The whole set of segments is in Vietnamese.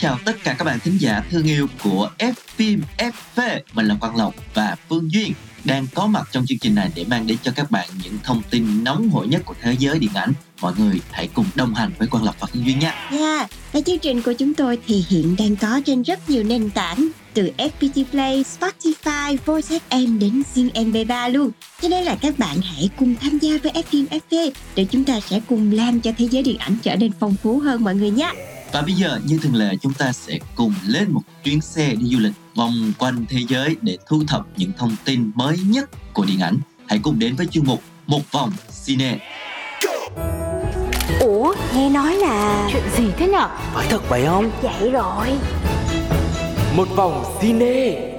chào tất cả các bạn thính giả thương yêu của F phim FV Mình là Quang Lộc và Phương Duyên đang có mặt trong chương trình này để mang đến cho các bạn những thông tin nóng hổi nhất của thế giới điện ảnh. Mọi người hãy cùng đồng hành với Quang Lộc và Phương Duyên nha. Yeah, và chương trình của chúng tôi thì hiện đang có trên rất nhiều nền tảng từ FPT Play, Spotify, Voice FM đến Zing MP3 luôn. Cho nên là các bạn hãy cùng tham gia với FPM FV để chúng ta sẽ cùng làm cho thế giới điện ảnh trở nên phong phú hơn mọi người nhé. Và bây giờ như thường lệ chúng ta sẽ cùng lên một chuyến xe đi du lịch vòng quanh thế giới để thu thập những thông tin mới nhất của điện ảnh. Hãy cùng đến với chuyên mục Một vòng cine. Ủa, nghe nói là Chuyện gì thế nhở? Phải thật vậy không? vậy rồi Một vòng cine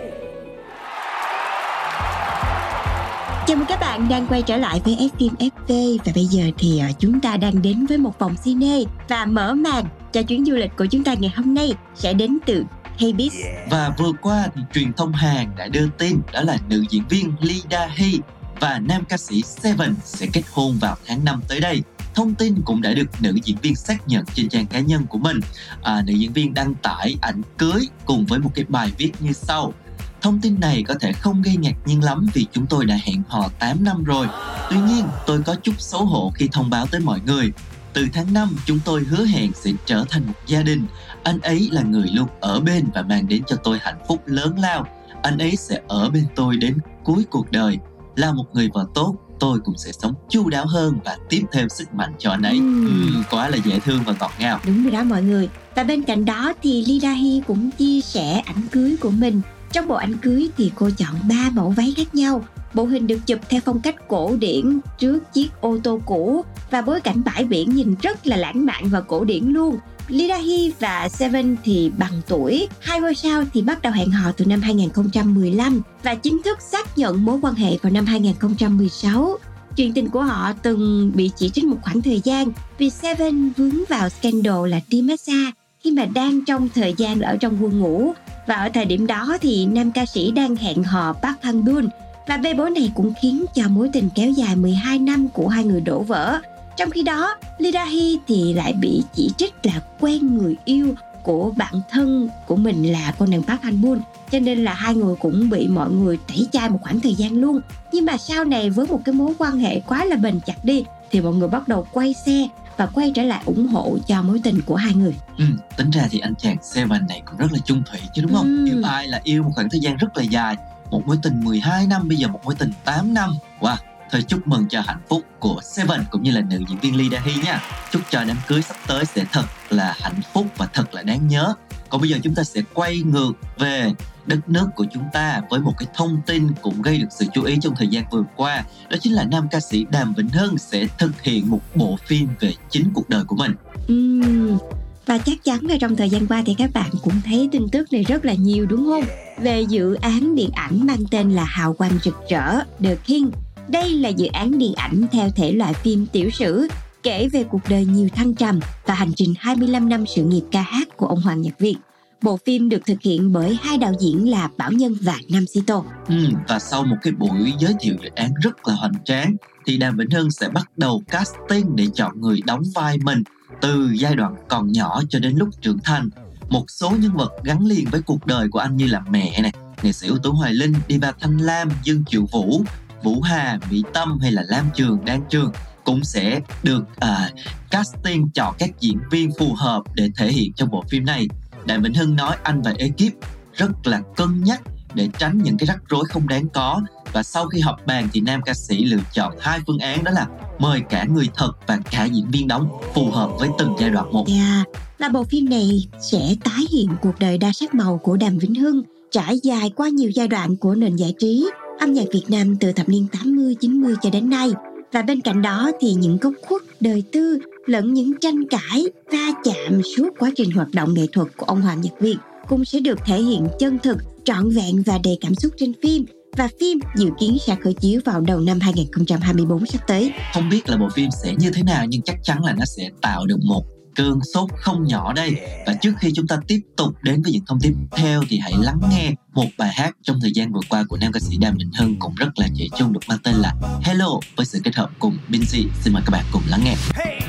Chào mừng các bạn đang quay trở lại với phim FV và bây giờ thì ờ, chúng ta đang đến với một vòng cine và mở màn cho chuyến du lịch của chúng ta ngày hôm nay sẽ đến từ KBIS. Và vừa qua thì truyền thông Hàn đã đưa tin đó là nữ diễn viên Lee Da Hee và nam ca sĩ Seven sẽ kết hôn vào tháng 5 tới đây. Thông tin cũng đã được nữ diễn viên xác nhận trên trang cá nhân của mình. À, nữ diễn viên đăng tải ảnh cưới cùng với một cái bài viết như sau. Thông tin này có thể không gây ngạc nhiên lắm vì chúng tôi đã hẹn hò 8 năm rồi. Tuy nhiên, tôi có chút xấu hổ khi thông báo tới mọi người. Từ tháng 5, chúng tôi hứa hẹn sẽ trở thành một gia đình. Anh ấy là người luôn ở bên và mang đến cho tôi hạnh phúc lớn lao. Anh ấy sẽ ở bên tôi đến cuối cuộc đời. Là một người vợ tốt, tôi cũng sẽ sống chu đáo hơn và tiếp thêm sức mạnh cho anh ấy. Ừm. Ừm, quá là dễ thương và ngọt ngào. Đúng rồi đó mọi người. Và bên cạnh đó thì Lee Da Hee cũng chia sẻ ảnh cưới của mình. Trong bộ ảnh cưới thì cô chọn 3 mẫu váy khác nhau. Bộ hình được chụp theo phong cách cổ điển trước chiếc ô tô cũ và bối cảnh bãi biển nhìn rất là lãng mạn và cổ điển luôn. Lidahi và Seven thì bằng tuổi, hai ngôi sao thì bắt đầu hẹn hò từ năm 2015 và chính thức xác nhận mối quan hệ vào năm 2016. Chuyện tình của họ từng bị chỉ trích một khoảng thời gian vì Seven vướng vào scandal là đi massage khi mà đang trong thời gian ở trong quân ngũ và ở thời điểm đó thì nam ca sĩ đang hẹn hò Park Hang Dun và bê bối này cũng khiến cho mối tình kéo dài 12 năm của hai người đổ vỡ. Trong khi đó, Lee Da Hee thì lại bị chỉ trích là quen người yêu của bạn thân của mình là cô nàng Park Han Bun cho nên là hai người cũng bị mọi người tẩy chay một khoảng thời gian luôn. Nhưng mà sau này với một cái mối quan hệ quá là bền chặt đi thì mọi người bắt đầu quay xe và quay trở lại ủng hộ cho mối tình của hai người Ừ, tính ra thì anh chàng Seven này cũng rất là chung thủy chứ đúng không? Ừ. Yêu ai là yêu một khoảng thời gian rất là dài. Một mối tình 12 năm, bây giờ một mối tình 8 năm. Wow, thôi chúc mừng cho hạnh phúc của Seven cũng như là nữ diễn viên Lee Da Hee nha. Chúc cho đám cưới sắp tới sẽ thật là hạnh phúc và thật là đáng nhớ. Còn bây giờ chúng ta sẽ quay ngược về đất nước của chúng ta với một cái thông tin cũng gây được sự chú ý trong thời gian vừa qua. Đó chính là nam ca sĩ Đàm Vĩnh Hưng sẽ thực hiện một bộ phim về chính cuộc đời của mình. uhm, Và chắc chắn là trong thời gian qua thì các bạn cũng thấy tin tức này rất là nhiều đúng không? Về dự án điện ảnh mang tên là Hào quang rực rỡ The King. Đây là dự án điện ảnh theo thể loại phim tiểu sử kể về cuộc đời nhiều thăng trầm và hành trình 25 năm sự nghiệp ca hát của ông Hoàng Nhật Việt. Bộ phim được thực hiện bởi hai đạo diễn là Bảo Nhân và Nam Sito. Ừ, và sau một cái buổi giới thiệu dự án rất là hoành tráng thì Đàm Vĩnh Hưng sẽ bắt đầu casting để chọn người đóng vai mình từ giai đoạn còn nhỏ cho đến lúc trưởng thành. Một số nhân vật gắn liền với cuộc đời của anh như là mẹ này, nghệ sĩ ưu tú Hoài Linh, Diva Thanh Lam, Dương Triệu Vũ, Vũ Hà, Mỹ Tâm hay là Lam Trường, Đan Trường cũng sẽ được uh, casting chọn các diễn viên phù hợp để thể hiện trong bộ phim này. Đàm Vĩnh Hưng nói anh và ekip rất là cân nhắc để tránh những cái rắc rối không đáng có và sau khi họp bàn thì nam ca sĩ lựa chọn hai phương án đó là mời cả người thật và cả diễn viên đóng phù hợp với từng giai đoạn một. Yeah, là bộ phim này sẽ tái hiện cuộc đời đa sắc màu của Đàm Vĩnh Hưng trải dài qua nhiều giai đoạn của nền giải trí âm nhạc Việt Nam từ thập niên 80, 90 cho đến nay. Và bên cạnh đó thì những góc khuất đời tư lẫn những tranh cãi va chạm suốt quá trình hoạt động nghệ thuật của ông Hoàng Nhật Việt cũng sẽ được thể hiện chân thực, trọn vẹn và đầy cảm xúc trên phim và phim dự kiến sẽ khởi chiếu vào đầu năm 2024 sắp tới. Không biết là bộ phim sẽ như thế nào nhưng chắc chắn là nó sẽ tạo được một cơn sốt không nhỏ đây và trước khi chúng ta tiếp tục đến với những thông tin tiếp theo thì hãy lắng nghe một bài hát trong thời gian vừa qua của nam ca sĩ Đàm Định Hưng cũng rất là trẻ trung được mang tên là Hello với sự kết hợp cùng Binzy xin mời các bạn cùng lắng nghe Hey,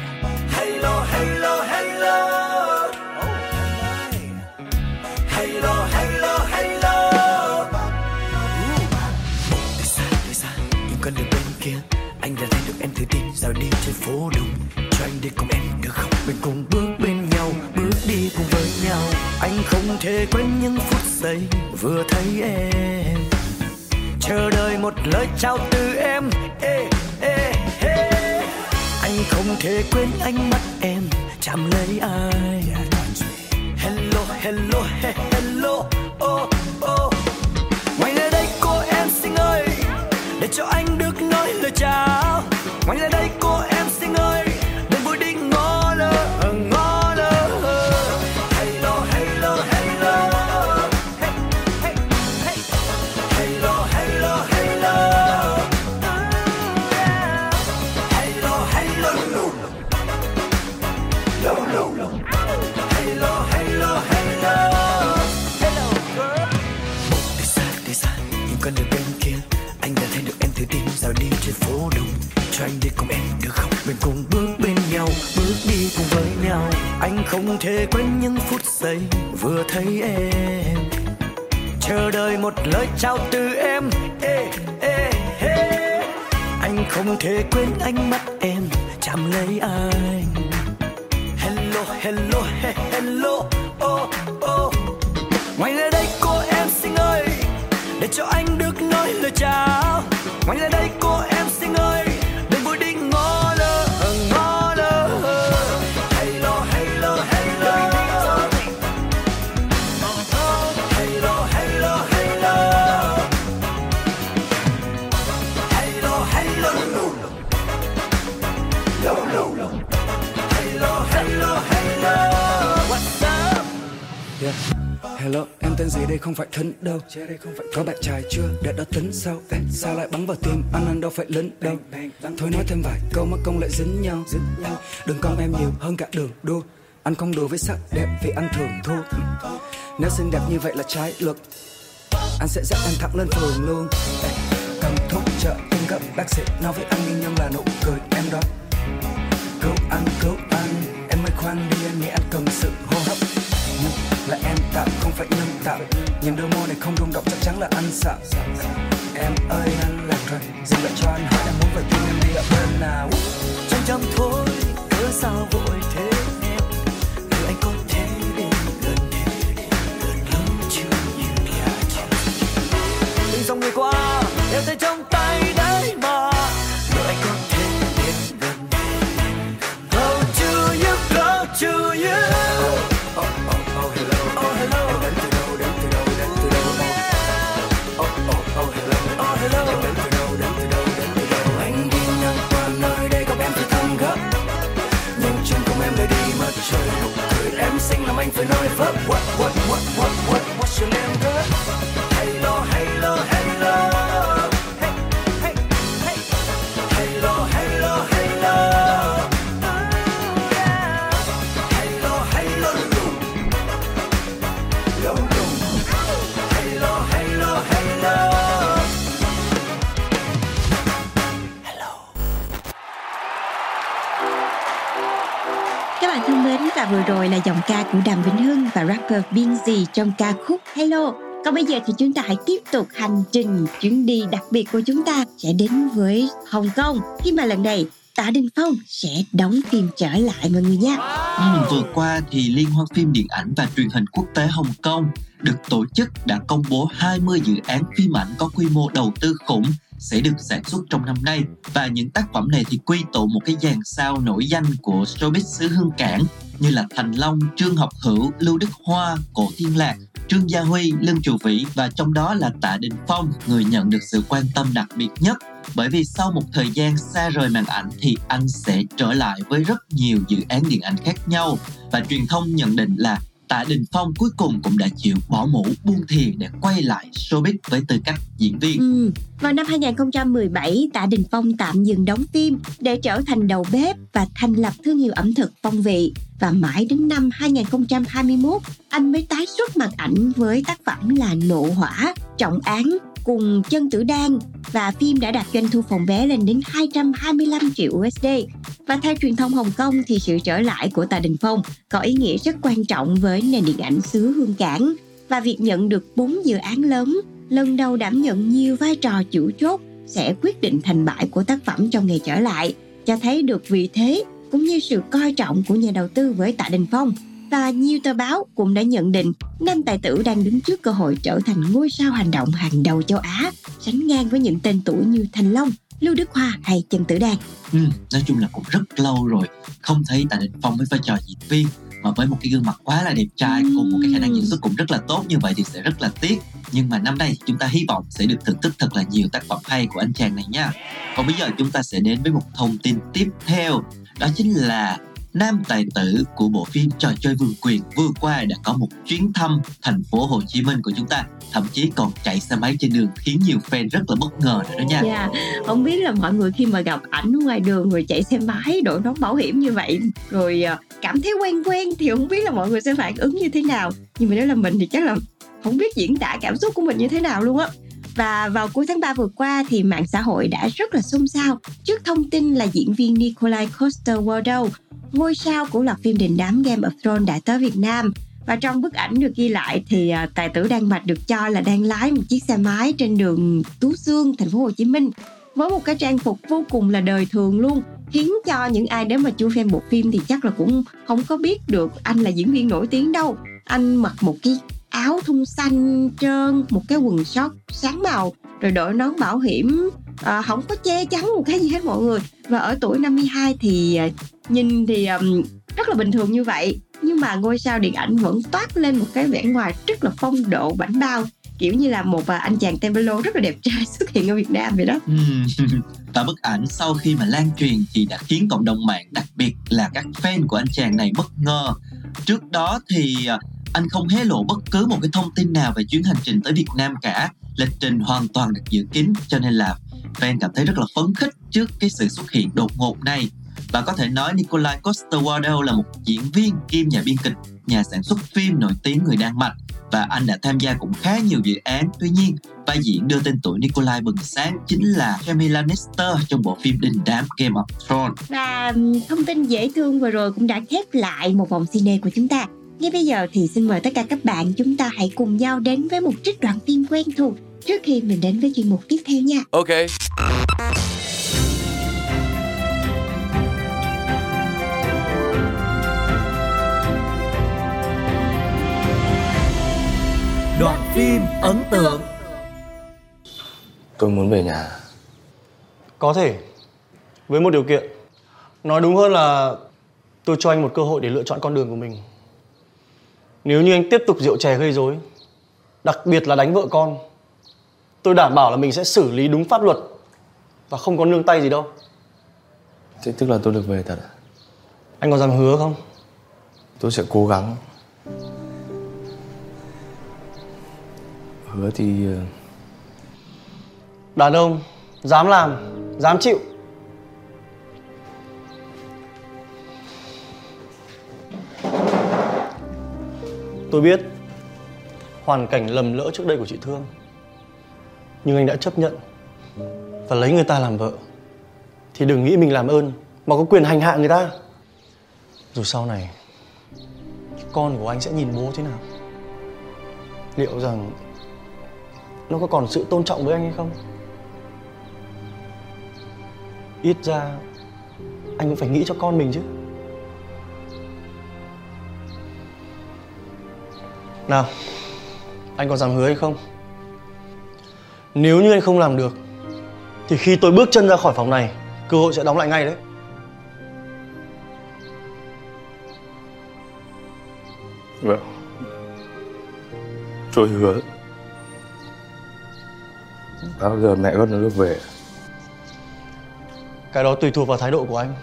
hello, hello, hello. Hello, hello, hello. Từ xa, từ bên kia, anh đã thấy được em thử tin dạo đi trên phố đông. Cho anh đi cùng em được? Mình cùng bước bên nhau, bước đi cùng với nhau. Anh không thể quên những phút giây vừa thấy em. Chờ đợi một lời chào từ em. Ê, ê, ê anh không thể quên ánh mắt em chạm lấy ai hello hello hello oh, oh. ngoài lại đây cô em xinh ơi để cho anh không thể quên những phút giây vừa thấy em. Chờ đợi một lời chào từ em. Ê, ê, ê anh không thể quên ánh mắt em chạm lấy anh hello hello he, hello oh, oh. ngoài ra đây cô em xinh ơi để cho anh được nói lời chào ngoài ra đây Hello, em tên gì đây? Không phải thân đâu. Có bạn trai chưa, để đó tính sau Ê, Sao lại bắn vào tim, ăn ăn đâu phải lính đâu. Thôi nói thêm vài câu mà công lại dính nhau. Đừng con em nhiều hơn cả đường đua. Anh không đùa với sắc đẹp vì anh thường thua. Nếu xinh đẹp như vậy là trái luật. Anh sẽ dắt em thẳng lên phường luôn. Cầm thuốc trợ tim gấp bác sĩ. Nói với anh nguyên nhân là nụ cười em đó. Cứu anh, cứu anh. Em ơi khoan đi anh nghĩ anh cần sự phải tạo Nhìn đôi môi này không rung động chắc chắn là anh sợ Em ơi anh lạc rồi Dừng lại cho anh hỏi em muốn về tim em đi ở bên nào. Chăm chăm thôi, cớ sao vội thế? Và rapper Binzy trong ca khúc Hello. Còn bây giờ thì chúng ta hãy tiếp tục hành trình chuyến đi đặc biệt của chúng ta sẽ đến với Hồng Kông khi mà lần này Tạ Đình Phong sẽ đóng phim trở lại mọi người nha. Ừ, vừa qua thì Liên hoan phim điện ảnh và truyền hình quốc tế Hồng Kông được tổ chức đã công bố 20 dự án phim ảnh có quy mô đầu tư khủng sẽ được sản xuất trong năm nay. Và những tác phẩm này thì quy tụ một cái dàn sao nổi danh của showbiz xứ Hương Cảng như là Thành Long, Trương Học Hữu, Lưu Đức Hoa, Cổ Thiên Lạc, Trương Gia Huy, Lương Trụ Vĩ. Và trong đó là Tạ Đình Phong, người nhận được sự quan tâm đặc biệt nhất bởi vì sau một thời gian xa rời màn ảnh thì anh sẽ trở lại với rất nhiều dự án điện ảnh khác nhau và truyền thông nhận định là Tạ Đình Phong cuối cùng cũng đã chịu bỏ mũ buông thìa để quay lại showbiz với tư cách diễn viên. Ừ. Vào năm 2017, Tạ Đình Phong tạm dừng đóng phim để trở thành đầu bếp và thành lập thương hiệu ẩm thực phong vị. Và mãi đến năm 2021, anh mới tái xuất mặt ảnh với tác phẩm là Nộ Hỏa, Trọng Án cùng Chân Tử Đan và phim đã đạt doanh thu phòng vé lên đến 225 triệu USD. Và theo truyền thông Hồng Kông thì sự trở lại của Tạ Đình Phong có ý nghĩa rất quan trọng với nền điện ảnh xứ Hương Cảng và việc nhận được 4 dự án lớn lần đầu đảm nhận nhiều vai trò chủ chốt sẽ quyết định thành bại của tác phẩm trong ngày trở lại, cho thấy được vị thế cũng như sự coi trọng của nhà đầu tư với Tạ Đình Phong. Và nhiều tờ báo cũng đã nhận định nam tài tử đang đứng trước cơ hội trở thành ngôi sao hành động hàng đầu châu Á, sánh ngang với những tên tuổi như Thành Long, Lưu Đức Hoa hay Trần Tử Đan. Ừ, nói chung là cũng rất lâu rồi không thấy Tạ Đình Phong với vai trò diễn viên mà với một cái gương mặt quá là đẹp trai cùng một cái khả năng diễn xuất cũng rất là tốt như vậy thì sẽ rất là tiếc. Nhưng mà năm nay chúng ta hy vọng sẽ được thưởng thức thật là nhiều tác phẩm hay của anh chàng này nha. Còn bây giờ chúng ta sẽ đến với một thông tin tiếp theo đó chính là nam tài tử của bộ phim trò chơi vương quyền vừa qua đã có một chuyến thăm thành phố Hồ Chí Minh của chúng ta thậm chí còn chạy xe máy trên đường khiến nhiều fan rất là bất ngờ rồi đó nha. Yeah. Không biết là mọi người khi mà gặp ảnh ngoài đường rồi chạy xe máy đội nón bảo hiểm như vậy rồi ờ, cảm thấy quen quen thì không biết là mọi người sẽ phản ứng như thế nào. Nhưng mà nếu là mình thì chắc là không biết diễn tả cảm xúc của mình như thế nào luôn á. Và vào cuối tháng 3 vừa qua thì mạng xã hội đã rất là xôn xao trước thông tin là diễn viên Nikolai Coster-Waldau, ngôi sao của loạt phim đình đám Game of Thrones đã tới Việt Nam. Và trong bức ảnh được ghi lại thì à, tài tử Đan Mạch được cho là đang lái một chiếc xe máy trên đường Tú Xương, thành phố Hồ Chí Minh với một cái trang phục vô cùng là đời thường luôn khiến cho những ai đến mà chưa xem bộ phim thì chắc là cũng không có biết được anh là diễn viên nổi tiếng đâu anh mặc một cái áo thun xanh trơn một cái quần short sáng màu rồi đội nón bảo hiểm à, không có che chắn một cái gì hết mọi người và ở tuổi 52 thì ờ, nhìn thì um, rất là bình thường như vậy nhưng mà ngôi sao điện ảnh vẫn toát lên một cái vẻ ngoài rất là phong độ bảnh bao kiểu như là một ờ, anh chàng Tembelo rất là đẹp trai xuất hiện ở Việt Nam vậy đó. Và bức ảnh sau khi mà lan truyền thì đã khiến cộng đồng mạng đặc biệt là các fan của anh chàng này bất ngờ. Trước đó thì anh không hé lộ bất cứ một cái thông tin nào về chuyến hành trình tới Việt Nam cả. Lịch trình hoàn toàn được dự kín cho nên là fan cảm thấy rất là phấn khích trước cái sự xuất hiện đột ngột này. Và có thể nói Nikolai Coster-Waldau là một diễn viên kim nhà biên kịch, nhà sản xuất phim nổi tiếng người Đan Mạch và anh đã tham gia cũng khá nhiều dự án. Tuy nhiên, vai diễn đưa tên tuổi Nikolai bừng sáng chính là Jamie Lannister trong bộ phim đình đám Game of Thrones. Và thông tin dễ thương vừa rồi cũng đã khép lại một vòng cine của chúng ta. Ngay bây giờ thì xin mời tất cả các bạn chúng ta hãy cùng nhau đến với một trích đoạn phim quen thuộc trước khi mình đến với chuyên mục tiếp theo nha. Ok. Đoạn phim ấn tượng Tôi muốn về nhà. Có thể Với một điều kiện Nói đúng hơn là Tôi cho anh một cơ hội để lựa chọn con đường của mình Nếu như anh tiếp tục rượu chè gây rối Đặc biệt là đánh vợ con Tôi đảm bảo là mình sẽ xử lý đúng pháp luật Và không có nương tay gì đâu Thế tức là tôi được về thật à? Anh có dám hứa không? Tôi sẽ cố gắng. Hứa thì ờ, Đàn ông Dám làm Dám chịu Tôi biết Hoàn cảnh lầm lỡ trước đây của chị Thương nhưng anh đã chấp nhận Và lấy người ta làm vợ. Thì đừng nghĩ mình làm ơn Mà có quyền hành hạ người ta. Rồi sau này, Con của anh sẽ nhìn bố thế nào? Liệu rằng nó có còn sự tôn trọng với anh hay không? Ít ra, anh cũng phải nghĩ cho con mình chứ. Nào, anh có dám hứa hay không? Nếu như anh không làm được thì khi tôi bước chân ra khỏi phòng này cơ hội sẽ đóng lại ngay đấy. Vâng. Tôi hứa. Bao giờ mẹ con nó được về? Cái đó tùy thuộc vào thái độ của anh.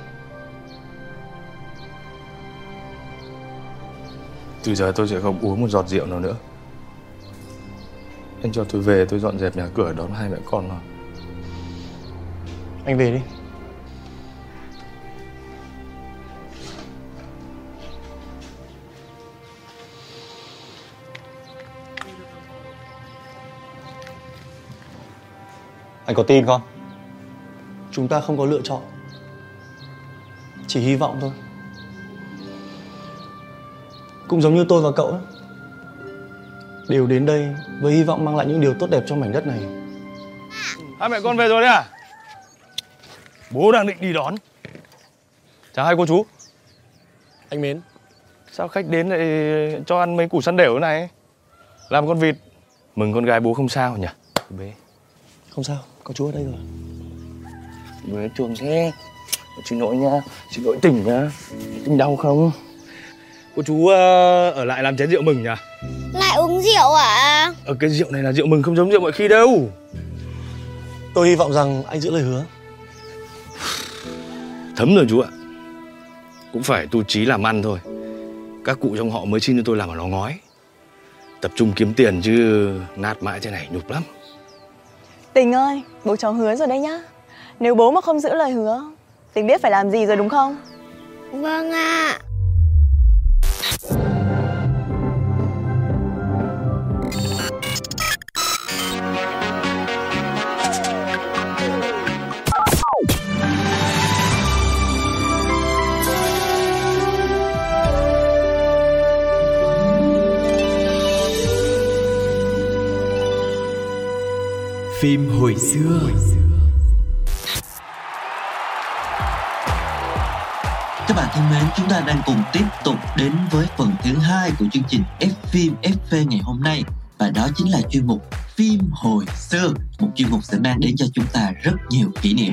Từ giờ tôi sẽ không uống một giọt rượu nào nữa Anh cho tôi về tôi dọn dẹp nhà cửa đón hai mẹ con nào Anh về đi. Anh có tin không? Chúng ta không có lựa chọn. Chỉ hy vọng thôi. Cũng giống như tôi và cậu ấy Đều đến đây với hy vọng mang lại những điều tốt đẹp cho mảnh đất này. Hai mẹ con về rồi đấy à? Bố đang định đi đón. Chào hai cô chú. Anh Mến. Sao khách đến lại cho ăn mấy củ săn đều thế này? Làm con vịt. Mừng con gái bố không sao nhỉ? Bế Không sao, có chú ở đây rồi. Bế chuồng xe Xin lỗi nha Xin lỗi tỉnh nha. Tỉnh đau không? Cô chú ờ, ở lại làm chén rượu mừng nhỉ Lại uống rượu à? Ở cái rượu này là rượu mừng không giống rượu mọi khi đâu. Tôi hy vọng rằng anh giữ lời hứa. Thấm rồi chú ạ. Cũng phải tu trí làm ăn thôi. Các cụ trong họ mới xin cho tôi làm ở lò ngói. Tập trung kiếm tiền chứ nát mãi thế này nhục lắm. Tình ơi, bố cháu hứa rồi đấy nhá. Nếu bố mà không giữ lời hứa Tình biết phải làm gì rồi đúng không? Vâng ạ Phim hồi xưa Các bạn thân mến, chúng ta đang cùng tiếp tục đến với phần thứ hai của chương trình F phim FV ngày hôm nay và đó chính là chuyên mục phim hồi xưa, một chuyên mục sẽ mang đến cho chúng ta rất nhiều kỷ niệm.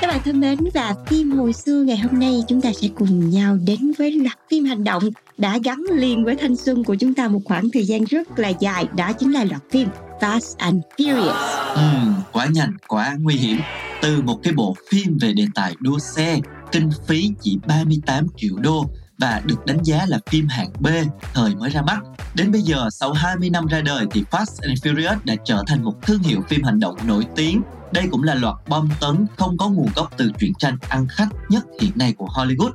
Các bạn thân mến và phim hồi xưa ngày hôm nay chúng ta sẽ cùng nhau đến với loạt phim hành động đã gắn liền với thanh xuân của chúng ta một khoảng thời gian rất là dài đó chính là loạt phim Fast and Furious ừ, quá nhanh, quá nguy hiểm. Từ một cái bộ phim về đề tài đua xe, kinh phí chỉ 38 triệu đô và được đánh giá là phim hạng B thời mới ra mắt. Đến bây giờ, sau 20 năm ra đời thì Fast and Furious đã trở thành một thương hiệu phim hành động nổi tiếng. Đây cũng là loạt bom tấn không có nguồn gốc từ truyện tranh ăn khách nhất hiện nay của Hollywood.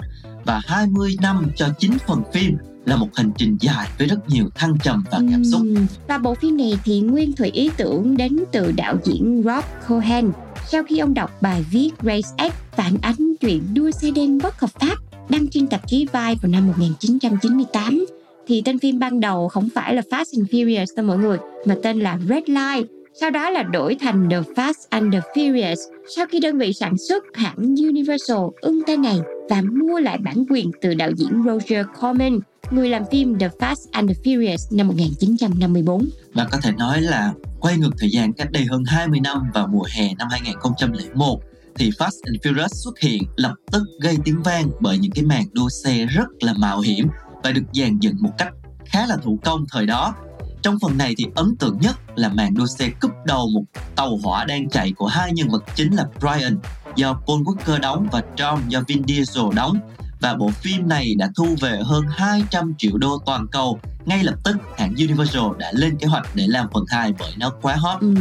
Và 20 năm cho 9 phần phim là một hành trình dài với rất nhiều thăng trầm và cảm xúc. Ừ. Và bộ phim này thì nguyên thủy ý tưởng đến từ đạo diễn Rob Cohen sau khi ông đọc bài viết Race X phản ánh chuyện đua xe đen bất hợp pháp đăng trên tạp chí Vibe vào năm 1998 thì tên phim ban đầu không phải là Fast and Furious đâu mọi người, mà tên là Red Line sau đó là đổi thành The Fast and the Furious sau khi đơn vị sản xuất hãng Universal ưng tên này và mua lại bản quyền từ đạo diễn Roger Corman, người làm phim The Fast and the Furious năm 1954. và có thể nói là quay ngược thời gian cách đây hơn 20 năm vào mùa hè năm 2001 thì Fast and Furious xuất hiện lập tức gây tiếng vang bởi những cái màn đua xe rất là mạo hiểm và được dàn dựng một cách khá là thủ công thời đó. Trong phần này thì ấn tượng nhất là màn đua xe cúp đầu một tàu hỏa đang chạy của hai nhân vật chính là Brian do Paul Walker đóng và John do Vin Diesel đóng và bộ phim này đã thu về hơn 200 triệu đô toàn cầu. Ngay lập tức, hãng Universal đã lên kế hoạch để làm phần 2 bởi nó quá hot. Ừ,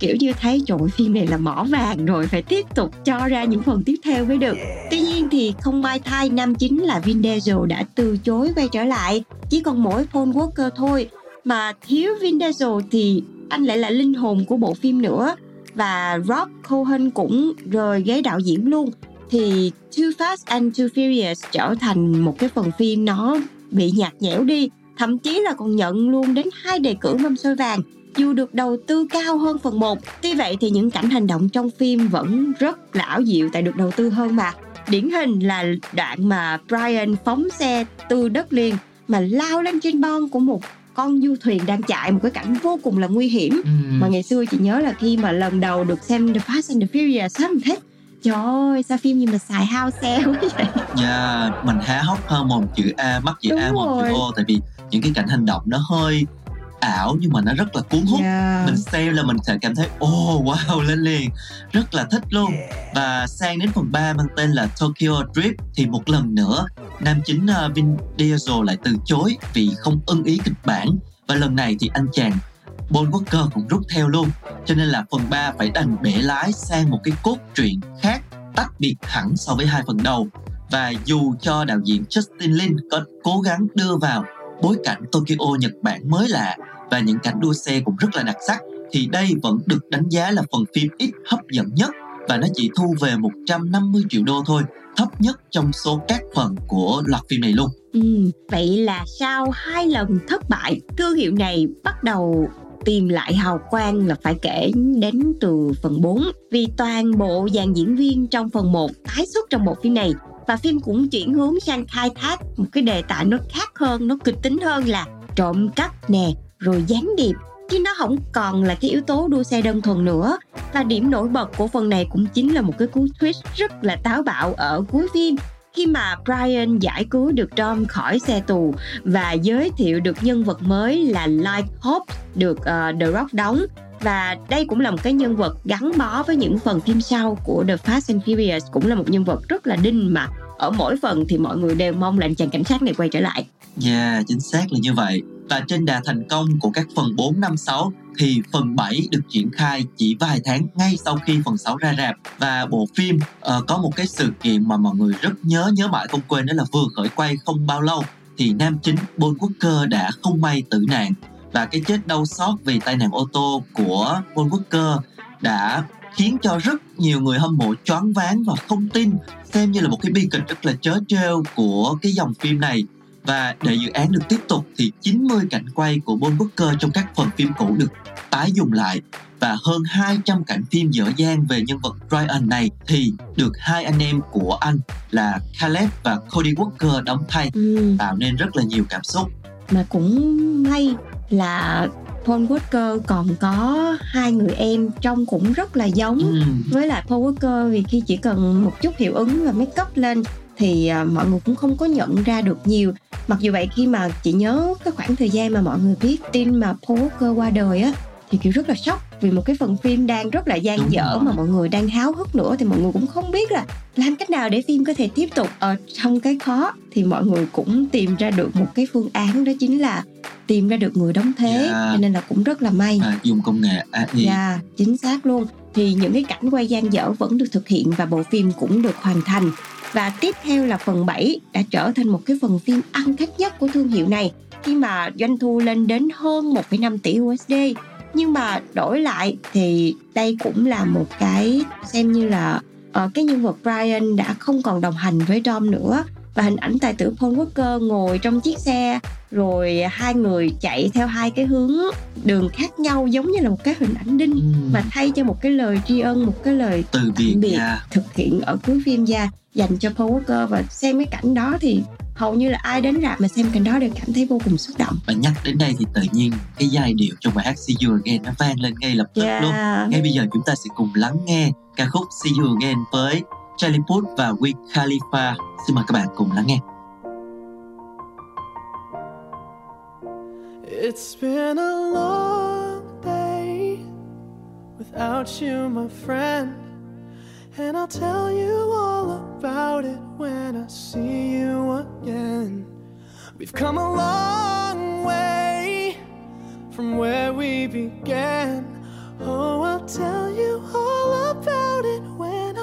kiểu như thấy trời phim này là mỏ vàng rồi phải tiếp tục cho ra những phần tiếp theo mới được. Tuy nhiên thì không may thay nam chính là Vin Diesel đã từ chối quay trở lại, chỉ còn mỗi Paul Walker thôi. Mà thiếu Vin Diesel thì anh lại là linh hồn của bộ phim nữa. Và Rob Cohen cũng rời ghế đạo diễn luôn. Thì Too Fast and Too Furious trở thành một cái phần phim nó bị nhạt nhẽo đi. Thậm chí là còn nhận luôn đến hai đề cử mâm xôi vàng. Dù được đầu tư cao hơn phần 1 tuy vậy thì những cảnh hành động trong phim vẫn rất là ảo diệu tại được đầu tư hơn mà. Điển hình là đoạn mà Brian phóng xe từ đất liền mà lao lên trên bon của một con du thuyền đang chạy một cái cảnh vô cùng là nguy hiểm. Mà ngày xưa chị nhớ là khi mà lần đầu được xem The Fast and the Furious á mình thấy trời ơi sao phim gì mà xài hao xe quá vậy? Dạ, mình há hốc hơn mồm chữ A, mắt chữ Đúng A, mồm chữ. O tại vì những cái cảnh hành động nó hơi ảo nhưng mà nó rất là cuốn hút. Yeah. mình xem là mình sẽ cảm thấy oh wow lên liền. Rất là thích luôn. Và sang đến phần 3 mang tên là Tokyo Drift thì một lần nữa nam chính ờ, Vin Diesel lại từ chối vì không ưng ý kịch bản. Và lần này thì anh chàng Paul Walker cũng rút theo luôn. Cho nên là phần 3 phải đành bẻ lái sang một cái cốt truyện khác, tách biệt hẳn so với hai phần đầu. Và dù cho đạo diễn Justin Lin có cố gắng đưa vào bối cảnh Tokyo, Nhật Bản mới lạ và những cảnh đua xe cũng rất là đặc sắc, thì đây vẫn được đánh giá là phần phim ít hấp dẫn nhất và nó chỉ thu về 150 triệu đô thôi thấp nhất trong số các phần của loạt phim này luôn. Ừ, vậy là sau hai lần thất bại, thương hiệu này bắt đầu tìm lại hào quang là phải kể đến từ phần 4 vì toàn bộ dàn diễn viên trong phần 1 tái xuất trong bộ phim này và phim cũng chuyển hướng sang khai thác một cái đề tài nó khác hơn, nó kịch tính hơn là trộm cắp nè, rồi gián điệp. Chứ nó không còn là cái yếu tố đua xe đơn thuần nữa và điểm nổi bật của phần này cũng chính là một cái cú twist rất là táo bạo ở cuối phim. Khi mà Brian giải cứu được Tom khỏi xe tù và giới thiệu được nhân vật mới là Light Hope được uh, The Rock đóng. Và đây cũng là một cái nhân vật gắn bó với những phần phim sau của The Fast and Furious cũng là một nhân vật rất là đinh mà ở mỗi phần thì mọi người đều mong là anh chàng cảnh sát này quay trở lại. Yeah, chính xác là như vậy. Và trên đà thành công của các phần 4, 5, 6 thì phần 7 được triển khai chỉ vài tháng ngay sau khi phần 6 ra rạp. Và bộ phim uh, có một cái sự kiện mà mọi người rất nhớ nhớ mãi không quên đó là vừa khởi quay không bao lâu thì nam chính Paul Walker đã không may tử nạn. Và cái chết đau xót vì tai nạn ô tô của Paul Walker đã khiến cho rất nhiều người hâm mộ choáng váng và không tin xem như là một cái bi kịch rất là chớ trêu của cái dòng phim này và để dự án được tiếp tục thì 90 cảnh quay của Paul Walker trong các phần phim cũ được tái dùng lại và hơn 200 cảnh phim dở dang về nhân vật Ryan này thì được hai anh em của anh là Caleb và Cody Walker đóng thay ừ. tạo nên rất là nhiều cảm xúc mà cũng may là Paul Walker còn có hai người em trông cũng rất là giống ừ. với lại Paul Walker vì khi chỉ cần một chút hiệu ứng và make up lên thì à, mọi người cũng không có nhận ra được nhiều mặc dù vậy khi mà chị nhớ cái khoảng thời gian mà mọi người biết tin mà Paul Walker qua đời á thì kiểu rất là sốc vì một cái phần phim đang rất là gian Đúng dở rồi. mà mọi người đang háo hức nữa thì mọi người cũng không biết là làm cách nào để phim có thể tiếp tục ở trong cái khó thì mọi người cũng tìm ra được một cái phương án đó chính là tìm ra được người đóng thế Yeah. cho nên là cũng rất là may à, dùng công nghệ AI Dạ, chính xác luôn. Thì những cái cảnh quay gian dở vẫn được thực hiện và bộ phim cũng được hoàn thành. Và tiếp theo là phần 7 đã trở thành một cái phần phim ăn khách nhất của thương hiệu này khi mà doanh thu lên đến hơn 1,5 tỷ USD. Nhưng mà đổi lại thì đây cũng là một cái xem như là uh, cái nhân vật Brian đã không còn đồng hành với Dom nữa và hình ảnh tài tử Paul Walker ngồi trong chiếc xe rồi hai người chạy theo hai cái hướng đường khác nhau giống như là một cái hình ảnh đinh ừ. mà thay cho một cái lời tri ân một cái lời từ biệt biệt. ra thực hiện ở cuối phim ra dành cho Paul Walker và xem cái cảnh đó thì hầu như là ai đến rạp mà xem cảnh đó đều cảm thấy vô cùng xúc động và nhắc đến đây thì tự nhiên cái giai điệu trong bài hát See You Again nó vang lên ngay lập tức luôn yeah. ngay bây giờ chúng ta sẽ cùng lắng nghe ca khúc See You Again với Và Wiz Khalifa xin mời các bạn cùng lắng nghe It's been a long day without you, my friend. And I'll tell you all about it when I see you again. We've come a long way from where we began. Oh, I'll tell you all about it when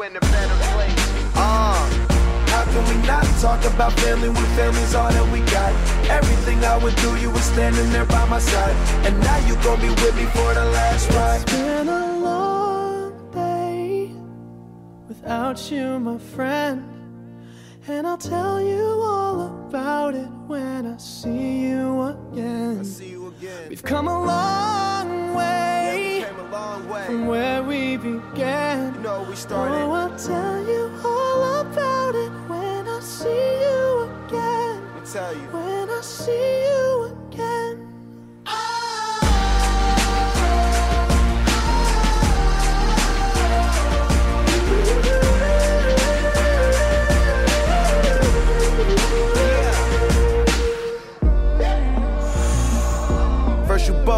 See in a better place. Uh. How can we not talk about family when family's all that we got? Everything I would do, you were standing there by my side. And now you gon' be with me for the last ride. It's been a long day without you, my friend. And I'll tell you all about it when I see you again. We've come a long way, from where we began. we started. Oh, I'll tell you all about it when I see you again. Let me tell you. When I see you again.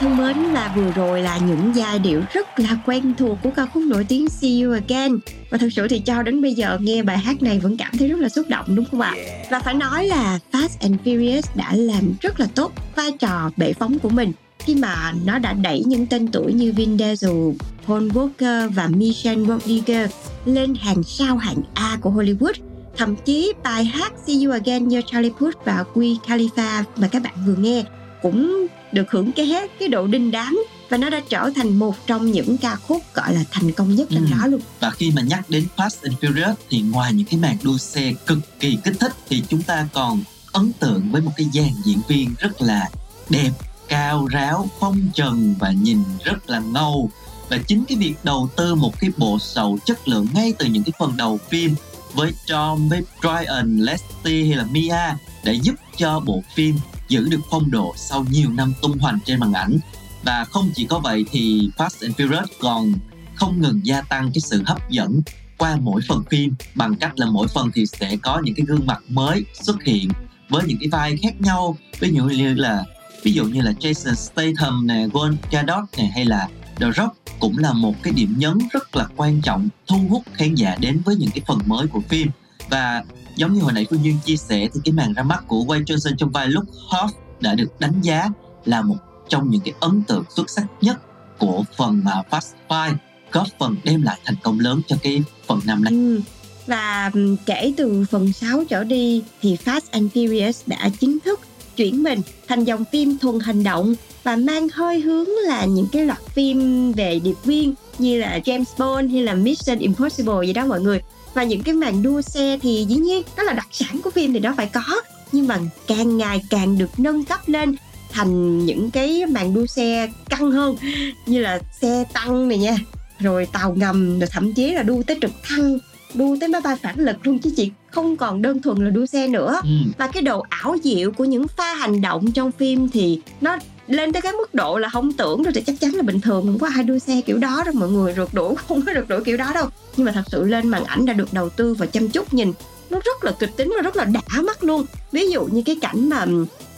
thân mến là vừa rồi là những giai điệu rất là quen thuộc của ca khúc nổi tiếng See You Again. Và thật sự thì cho đến bây giờ nghe bài hát này vẫn cảm thấy rất là xúc động đúng không ạ? Và phải nói là Fast and Furious đã làm rất là tốt vai trò bệ phóng của mình khi mà nó đã đẩy những tên tuổi như Vin Diesel, Paul Walker và Michelle Rodriguez lên hàng sao hạng A của Hollywood. Thậm chí bài hát See You Again do Charlie Puth và Wiz Khalifa mà các bạn vừa nghe cũng được hưởng ké cái độ đinh đám và nó đã trở thành một trong những ca khúc gọi là thành công nhất trong Ừ. đó luôn. Và khi mà nhắc đến Fast and Furious thì ngoài những cái màn đua xe cực kỳ kích thích thì chúng ta còn ấn tượng với một cái dàn diễn viên rất là đẹp, cao ráo, phong trần và nhìn rất là ngầu. Và chính cái việc đầu tư một cái bộ sầu chất lượng ngay từ những cái phần đầu phim với Tom, với Brian, Leslie hay là Mia để giúp cho bộ phim giữ được phong độ sau nhiều năm tung hoành trên màn ảnh. Và không chỉ có vậy thì Fast and Furious còn không ngừng gia tăng cái sự hấp dẫn qua mỗi phần phim. Bằng cách là mỗi phần thì sẽ có những cái gương mặt mới xuất hiện với những cái vai khác nhau. Ví dụ như là ví dụ như là Jason Statham nè, Gal Gadot nè hay là The Rock cũng là một cái điểm nhấn rất là quan trọng thu hút khán giả đến với những cái phần mới của phim. Và giống như hồi nãy Phương Duyên chia sẻ, thì cái màn ra mắt của Wayne Johnson trong vai Luke Hoff đã được đánh giá là một trong những cái ấn tượng xuất sắc nhất của phần mà Fast Five góp phần đem lại thành công lớn cho cái phần năm này. Ừ. Và ừ, kể từ phần 6 trở đi thì Fast and Furious đã chính thức chuyển mình thành dòng phim thuần hành động và mang hơi hướng là những cái loạt phim về điệp viên như là James Bond hay là Mission Impossible gì đó mọi người. Và những cái màn đua xe thì dĩ nhiên đó là đặc sản của phim thì nó phải có. Nhưng mà càng ngày càng được nâng cấp lên thành những cái màn đua xe căng hơn. Như là xe tăng này nha. Rồi tàu ngầm rồi thậm chí là đua tới trực thăng đua tới máy bay phản lực luôn. Chứ chị không còn đơn thuần là đua xe nữa. Ừ. và cái độ ảo diệu của những pha hành động trong phim thì nó lên tới cái mức độ là không tưởng rồi thì chắc chắn là bình thường không có ai đua xe kiểu đó đâu mọi người rượt đuổi không có rượt đuổi kiểu đó đâu. Nhưng mà thật sự lên màn ảnh đã được đầu tư và chăm chút nhìn nó rất là kịch tính và rất là đã mắt luôn. Ví dụ như cái cảnh mà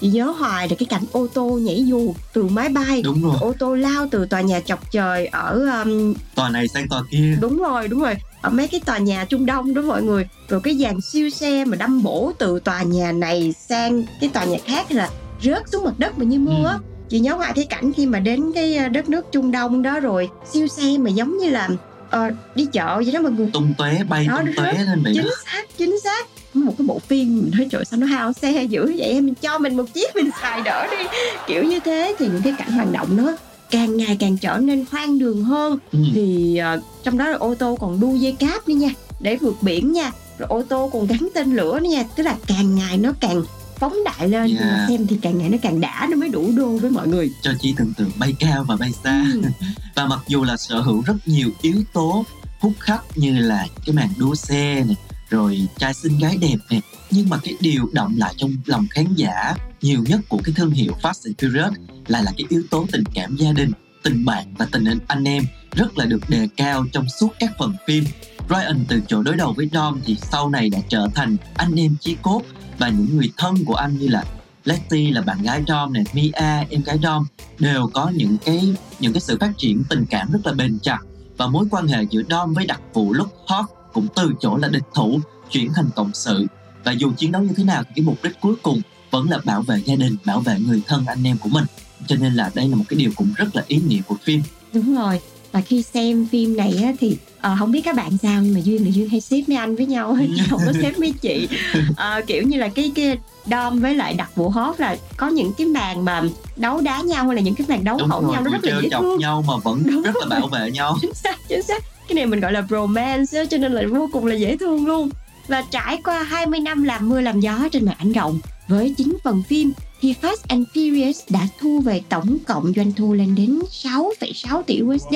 chị nhớ hoài là cái cảnh ô tô nhảy dù từ máy bay đúng rồi. ô tô lao từ tòa nhà chọc trời ở um, tòa này sang tòa kia. Đúng rồi đúng rồi ở mấy cái tòa nhà trung đông đó mọi người. Rồi cái dàn siêu xe mà đâm bổ từ tòa nhà này sang cái tòa nhà khác là rớt xuống mặt đất mà như mưa á. Ừ. chị nhớ hoài cái cảnh khi mà đến cái ờ, đất nước trung đông đó rồi siêu xe mà giống như là uh, đi chợ vậy đó mọi người. Tung tóe bay đó, tung tóe lên vậy chính đó. xác chính xác. Một cái bộ phim mình nói trời sao nó hao xe dữ vậy? Em cho mình một chiếc mình xài đỡ đi. Kiểu như thế thì những cái cảnh hoạt động nó càng ngày càng trở nên hoang đường hơn. Ừ. thì uh, trong đó là ô tô còn đu dây cáp nữa nha để vượt biển nha rồi ô tô còn gắn tên lửa nữa nha. Tức là càng ngày nó càng phóng đại lên yeah. mà xem thì càng ngày nó càng đã nó mới đủ đô với mọi người cho chi tưởng tượng bay cao và bay xa ừ. và mặc dù là sở hữu rất nhiều yếu tố hút khách như là cái màn đua xe này rồi trai xinh gái đẹp này nhưng mà cái điều động lại trong lòng khán giả nhiều nhất của cái thương hiệu Fast and Furious là là cái yếu tố tình cảm gia đình tình bạn và tình anh em rất là được đề cao trong suốt các phần phim Ryan từ chỗ đối đầu với Dom thì sau này đã trở thành anh em chí cốt và những người thân của anh như là Letty là bạn gái Dom này, Mia em gái Dom đều có những cái những cái sự phát triển tình cảm rất là bền chặt. Và mối quan hệ giữa Dom với đặc vụ lúc Hawk cũng từ chỗ là địch thủ chuyển thành cộng sự. Và dù chiến đấu như thế nào thì cái mục đích cuối cùng vẫn là bảo vệ gia đình bảo vệ người thân anh em của mình. Cho nên là đây là một cái điều cũng rất là ý nghĩa của phim. Đúng rồi và khi xem phim này á, thì uh, không biết các bạn sao nhưng mà duyên là duyên hay xếp mấy anh với nhau chứ không có xếp mấy chị. Uh, kiểu như là cái cái dom với lại đặc vụ hốt là có những cái màn mà đấu đá nhau hay là những cái màn đấu hỗn nhau nó rất là dễ thương. nhau mà vẫn Đúng rất rồi. là bảo vệ nhau. Chính xác chính xác. Cái này mình gọi là romance cho nên là vô cùng là dễ thương luôn. Và trải qua 20 năm làm mưa làm gió trên màn ảnh rộng với 9 phần phim thì Fast and Furious đã thu về tổng cộng doanh thu lên đến 6,6 tỷ USD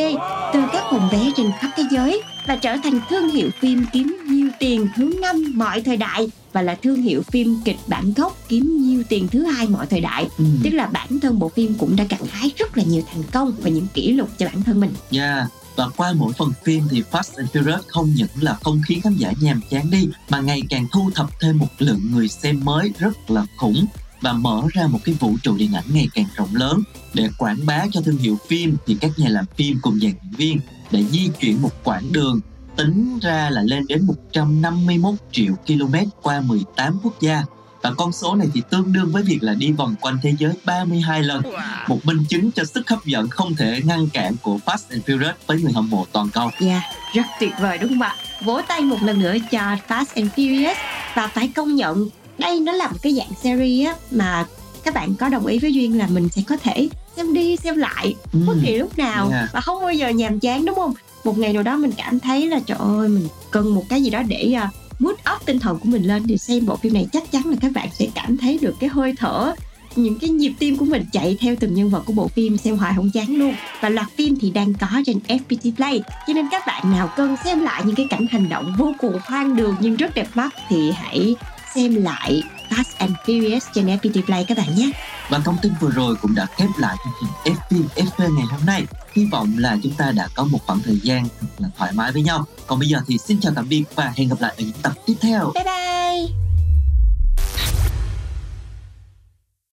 từ các phòng vé trên khắp thế giới và trở thành thương hiệu phim kiếm nhiều tiền thứ năm mọi thời đại và là thương hiệu phim kịch bản gốc kiếm nhiều tiền thứ hai mọi thời đại ừ. tức là bản thân bộ phim cũng đã gặt hái rất là nhiều thành công và những kỷ lục cho bản thân mình. Yeah và qua mỗi phần phim thì Fast and Furious không những là không khiến khán giả nhàm chán đi mà ngày càng thu thập thêm một lượng người xem mới rất là khủng và mở ra một cái vũ trụ điện ảnh ngày càng rộng lớn để quảng bá cho thương hiệu phim thì các nhà làm phim cùng dàn diễn viên để di chuyển một quãng đường tính ra là lên đến 151 triệu km qua 18 quốc gia và con số này thì tương đương với việc là đi vòng quanh thế giới 32 lần một minh chứng cho sức hấp dẫn không thể ngăn cản của Fast and Furious với người hâm mộ toàn cầu. Yeah, dạ, rất tuyệt vời đúng không ạ? Vỗ tay một lần nữa cho Fast and Furious và phải công nhận đây nó là một cái dạng series á mà các bạn có đồng ý với duyên là mình sẽ có thể xem đi xem lại ừ. bất kỳ lúc nào yeah. và không bao giờ nhàm chán đúng không một ngày nào đó mình cảm thấy là trời ơi mình cần một cái gì đó để uh, mood up tinh thần của mình lên thì xem bộ phim này chắc chắn là các bạn sẽ cảm thấy được cái hơi thở những cái nhịp tim của mình chạy theo từng nhân vật của bộ phim xem hoài không chán luôn và loạt phim thì đang có trên FPT Play cho nên các bạn nào cần xem lại những cái cảnh hành động vô cùng hoang đường nhưng rất đẹp mắt thì hãy xem lại Fast and Furious trên FPT Play các bạn nhé. Và thông tin vừa rồi cũng đã khép lại chương trình FP FP ngày hôm nay. Hy vọng là chúng ta đã có một khoảng thời gian thật là thoải mái với nhau. Còn bây giờ thì xin chào tạm biệt và hẹn gặp lại ở những tập tiếp theo. Bye bye!